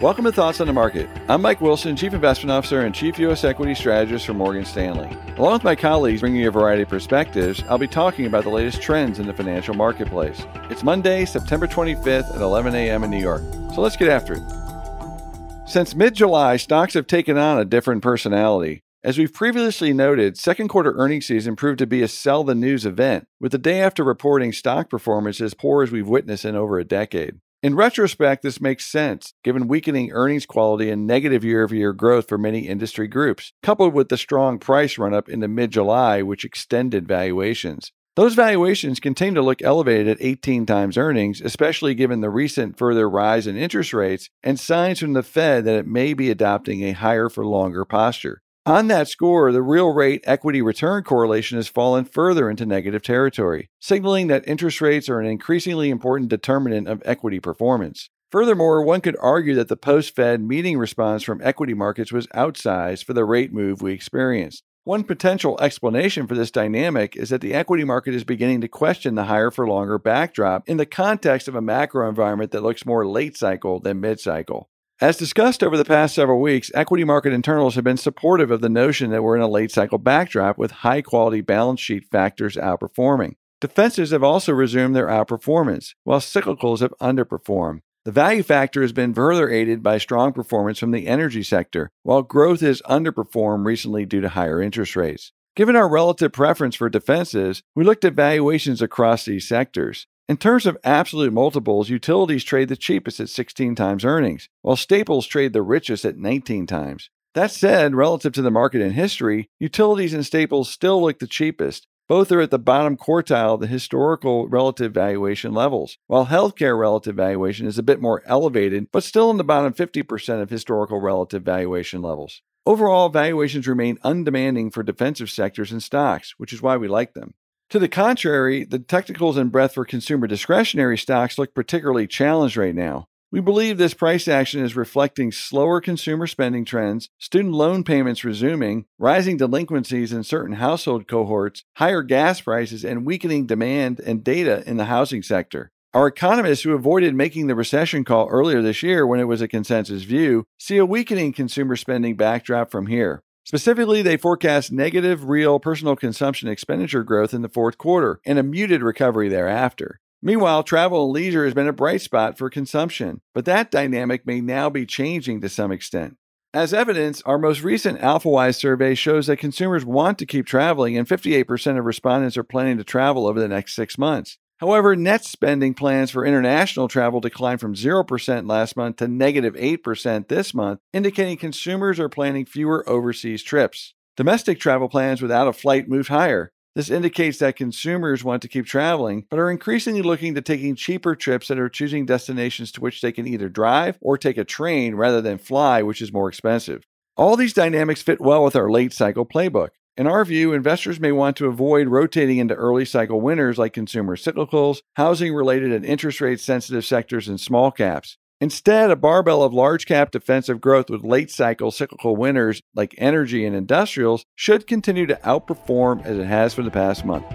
Welcome to Thoughts on the Market. I'm Mike Wilson, Chief Investment Officer and Chief U.S. Equity Strategist for Morgan Stanley. Along with my colleagues bringing you a variety of perspectives, I'll be talking about the latest trends in the financial marketplace. It's Monday, September 25th at 11 a.m. in New York. So let's get after it. Since mid July, stocks have taken on a different personality. As we've previously noted, second quarter earnings season proved to be a sell the news event, with the day after reporting stock performance as poor as we've witnessed in over a decade. In retrospect, this makes sense, given weakening earnings quality and negative year over year growth for many industry groups, coupled with the strong price run up into mid July, which extended valuations. Those valuations continue to look elevated at 18 times earnings, especially given the recent further rise in interest rates and signs from the Fed that it may be adopting a higher for longer posture. On that score, the real rate equity return correlation has fallen further into negative territory, signaling that interest rates are an increasingly important determinant of equity performance. Furthermore, one could argue that the post Fed meeting response from equity markets was outsized for the rate move we experienced. One potential explanation for this dynamic is that the equity market is beginning to question the higher for longer backdrop in the context of a macro environment that looks more late cycle than mid cycle. As discussed over the past several weeks, equity market internals have been supportive of the notion that we're in a late cycle backdrop with high quality balance sheet factors outperforming. Defensives have also resumed their outperformance, while cyclicals have underperformed. The value factor has been further aided by strong performance from the energy sector, while growth has underperformed recently due to higher interest rates. Given our relative preference for defenses, we looked at valuations across these sectors. In terms of absolute multiples, utilities trade the cheapest at 16 times earnings, while staples trade the richest at 19 times. That said, relative to the market in history, utilities and staples still look the cheapest. Both are at the bottom quartile of the historical relative valuation levels, while healthcare relative valuation is a bit more elevated, but still in the bottom 50% of historical relative valuation levels. Overall, valuations remain undemanding for defensive sectors and stocks, which is why we like them. To the contrary, the technicals and breadth for consumer discretionary stocks look particularly challenged right now. We believe this price action is reflecting slower consumer spending trends, student loan payments resuming, rising delinquencies in certain household cohorts, higher gas prices, and weakening demand and data in the housing sector. Our economists who avoided making the recession call earlier this year when it was a consensus view see a weakening consumer spending backdrop from here. Specifically, they forecast negative real personal consumption expenditure growth in the fourth quarter and a muted recovery thereafter. Meanwhile, travel and leisure has been a bright spot for consumption, but that dynamic may now be changing to some extent. As evidence, our most recent AlphaWise survey shows that consumers want to keep traveling, and 58% of respondents are planning to travel over the next six months. However, net spending plans for international travel declined from 0% last month to negative 8% this month, indicating consumers are planning fewer overseas trips. Domestic travel plans without a flight moved higher. This indicates that consumers want to keep traveling, but are increasingly looking to taking cheaper trips and are choosing destinations to which they can either drive or take a train rather than fly, which is more expensive. All these dynamics fit well with our late cycle playbook. In our view, investors may want to avoid rotating into early cycle winners like consumer cyclicals, housing related and interest rate sensitive sectors, and small caps. Instead, a barbell of large cap defensive growth with late cycle cyclical winners like energy and industrials should continue to outperform as it has for the past month.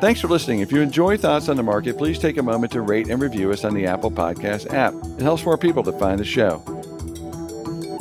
Thanks for listening. If you enjoy Thoughts on the Market, please take a moment to rate and review us on the Apple Podcast app. It helps more people to find the show.